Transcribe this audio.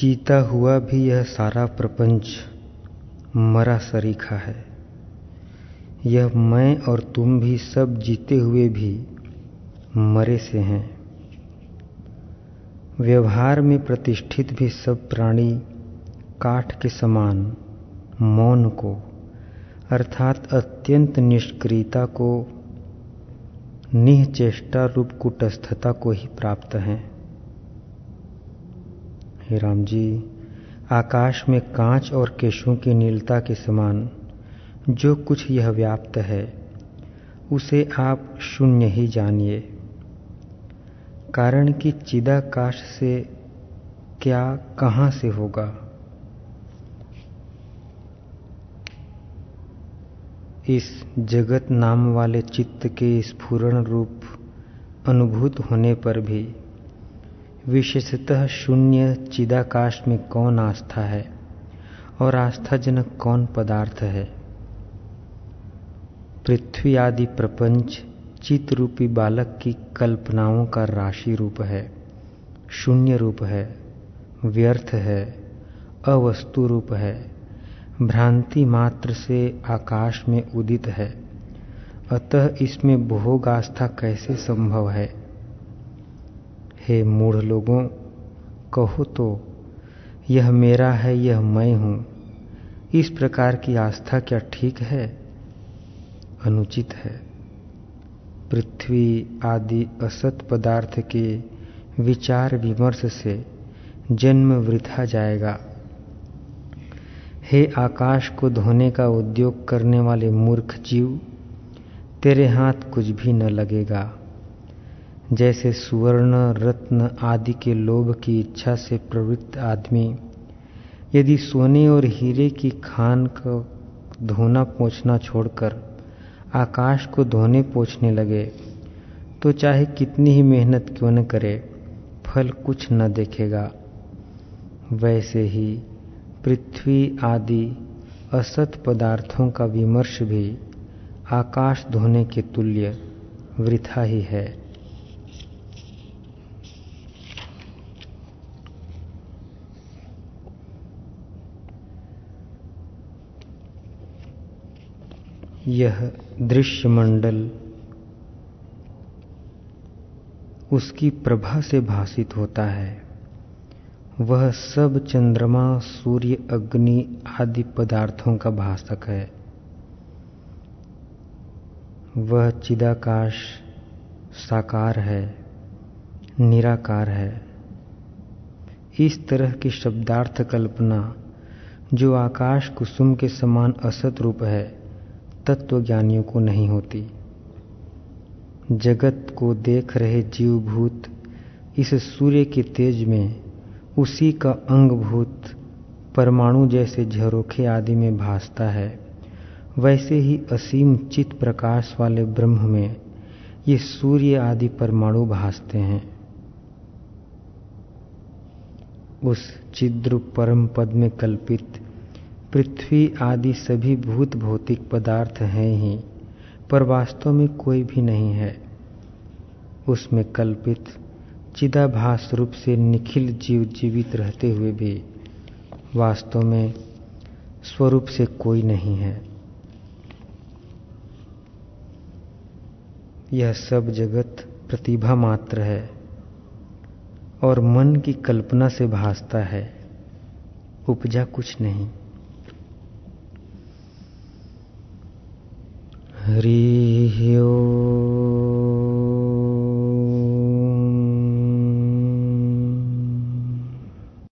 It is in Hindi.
जीता हुआ भी यह सारा प्रपंच मरा सरीखा है। यह मैं और तुम भी सब जीते हुए भी मरे से हैं। व्यवहार में प्रतिष्ठित भी सब प्राणी काठ के समान मौन को, अर्थात अत्यंत निष्क्रियता को, निचेष्टा रूप कुटस्थता को ही प्राप्त हैं। हे राम जी, आकाश में कांच और केशों की नीलता के समान जो कुछ यह व्याप्त है, उसे आप शून्य ही जानिए। कारण कि चिदाकाश से क्या कहाँ से होगा? इस जगत नाम वाले चित्त के स्फुरण रूप अनुभूत होने पर भी विशेषतः शून्य चिदाकाश में कौन आस्था है और आस्थाजनक कौन पदार्थ है? पृथ्वी आदि प्रपंच चित रूपी बालक की कल्पनाओं का राशि रूप है, शून्य रूप है, व्यर्थ है, अवस्तु रूप है, भ्रांति मात्र से आकाश में उदित है। अतः इसमें भोग आस्था कैसे संभव है? हे मूढ़ लोगों, कहो तो यह मेरा है, यह मैं हूँ। इस प्रकार की आस्था क्या ठीक है? अनुचित है। पृथ्वी आदि असत पदार्थ के विचार विमर्श से जन्म वृथा जाएगा। हे आकाश को धोने का उद्योग करने वाले मूर्ख जीव, तेरे हाथ कुछ भी न लगेगा। जैसे सुवर्ण, रत्न आदि के लोभ की इच्छा से प्रवृत्त आदमी। यदि सोने और हीरे की खान को धोना पोछना छोड़कर आकाश को धोने पोछने लगे तो चाहे कितनी ही मेहनत क्यों न करे, फल कुछ न देखेगा। वैसे ही पृथ्वी आदि असत पदार्थों का विमर्श भी आकाश धोने के तुल्य वृथा ही है। यह दृश्य मंडल उसकी प्रभा से भाषित होता है। वह सब चंद्रमा, सूर्य, अग्नि आदि पदार्थों का भाषक है। वह चिदाकाश साकार है, निराकार है। इस तरह की शब्दार्थ कल्पना जो आकाश कुसुम के समान असत रूप है तत्वज्ञानियों को नहीं होती। जगत को देख रहे जीवभूत इस सूर्य के तेज में, उसी का अंगभूत परमाणु जैसे झरोखे आदि में भासता है। वैसे ही असीम चित प्रकाश वाले ब्रह्म में ये सूर्य आदि परमाणु भासते हैं। उस चिद्र परम पद में कल्पित पृथ्वी आदि सभी भूत भौतिक पदार्थ हैं ही, पर वास्तव में कोई भी नहीं है। उसमें कल्पित, चिदाभास रूप से निखिल जीव जीवित रहते हुए भी वास्तव में स्वरूप से कोई नहीं है। यह सब जगत प्रतिभा मात्र है और मन की कल्पना से भासता है। उपजा कुछ नहीं। हरि